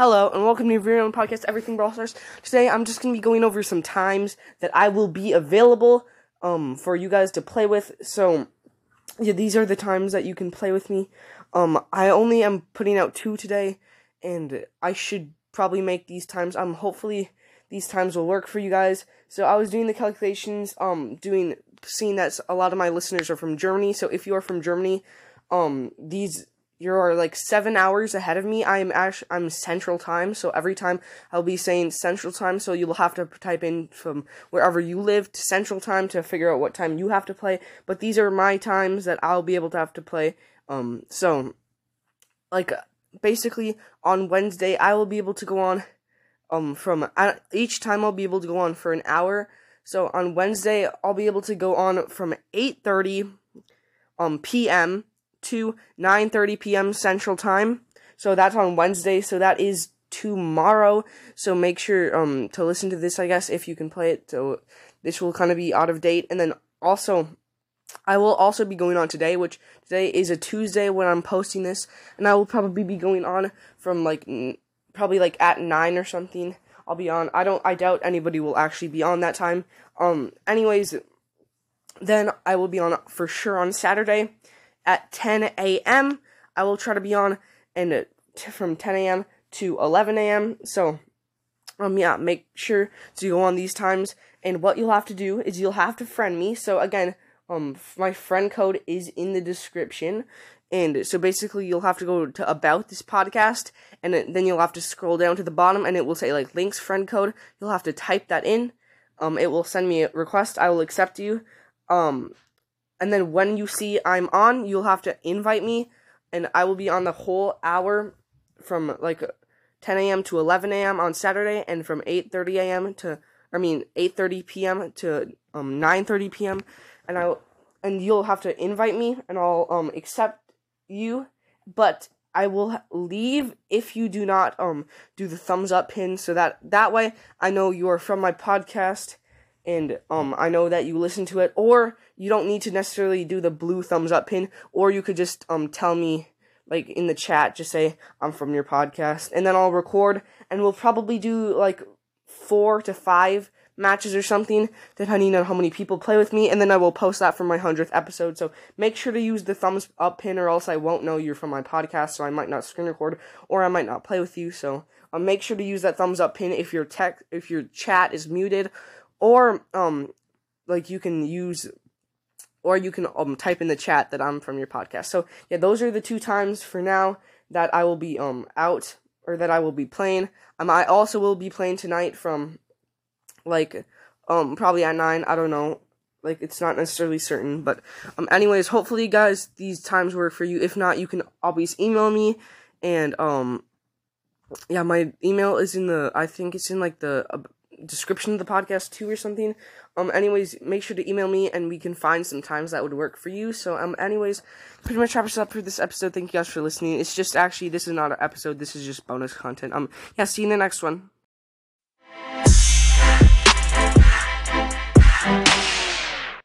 Hello, and welcome to your very own podcast, Everything Brawl Stars. Today, I'm just to be going over some times that I will be available um, for you guys to play with. So, yeah, these are the times that you can play with me. Um, I only am putting out two today, and I should probably make these times. Um, hopefully, these times will work for you guys. So, I was doing the calculations, um, doing, seeing that a lot of my listeners are from Germany. So, if you are from Germany, um, these you're like seven hours ahead of me. I'm actually I'm Central Time, so every time I'll be saying Central Time, so you'll have to type in from wherever you live to Central Time to figure out what time you have to play. But these are my times that I'll be able to have to play. Um, so like basically on Wednesday I will be able to go on um from each time I'll be able to go on for an hour. So on Wednesday I'll be able to go on from 8:30 um p.m to 9:30 p.m. Central Time. So that's on Wednesday. So that is tomorrow. So make sure um to listen to this, I guess, if you can play it. So this will kind of be out of date. And then also I will also be going on today, which today is a Tuesday when I'm posting this, and I will probably be going on from like n- probably like at 9 or something. I'll be on. I don't I doubt anybody will actually be on that time. Um anyways, then I will be on for sure on Saturday at 10 a.m. I will try to be on and from 10 a.m. to 11 a.m. So, um, yeah, make sure to go on these times. And what you'll have to do is you'll have to friend me. So again, um, my friend code is in the description. And so basically, you'll have to go to about this podcast, and then you'll have to scroll down to the bottom, and it will say like links friend code. You'll have to type that in. Um, it will send me a request. I will accept you. Um, and then when you see I'm on, you'll have to invite me, and I will be on the whole hour from like 10 a.m. to 11 a.m. on Saturday, and from 8:30 a.m. to I mean 8:30 p.m. to um 9:30 p.m. and I and you'll have to invite me, and I'll um accept you, but I will leave if you do not um do the thumbs up pin, so that that way I know you are from my podcast and um I know that you listen to it or you don't need to necessarily do the blue thumbs up pin or you could just um tell me like in the chat just say I'm from your podcast and then I'll record and we'll probably do like 4 to 5 matches or something depending on how many people play with me and then I will post that for my 100th episode so make sure to use the thumbs up pin or else I won't know you're from my podcast so I might not screen record or I might not play with you so um, make sure to use that thumbs up pin if your tech if your chat is muted or um like you can use or you can um type in the chat that I'm from your podcast. So yeah, those are the two times for now that I will be um out or that I will be playing. Um I also will be playing tonight from like um probably at 9, I don't know. Like it's not necessarily certain, but um anyways, hopefully guys these times work for you. If not, you can always email me and um yeah, my email is in the I think it's in like the uh, description of the podcast too or something. Um anyways, make sure to email me and we can find some times that would work for you. So um anyways, pretty much wraps up for this episode. Thank you guys for listening. It's just actually this is not an episode, this is just bonus content. Um yeah, see you in the next one.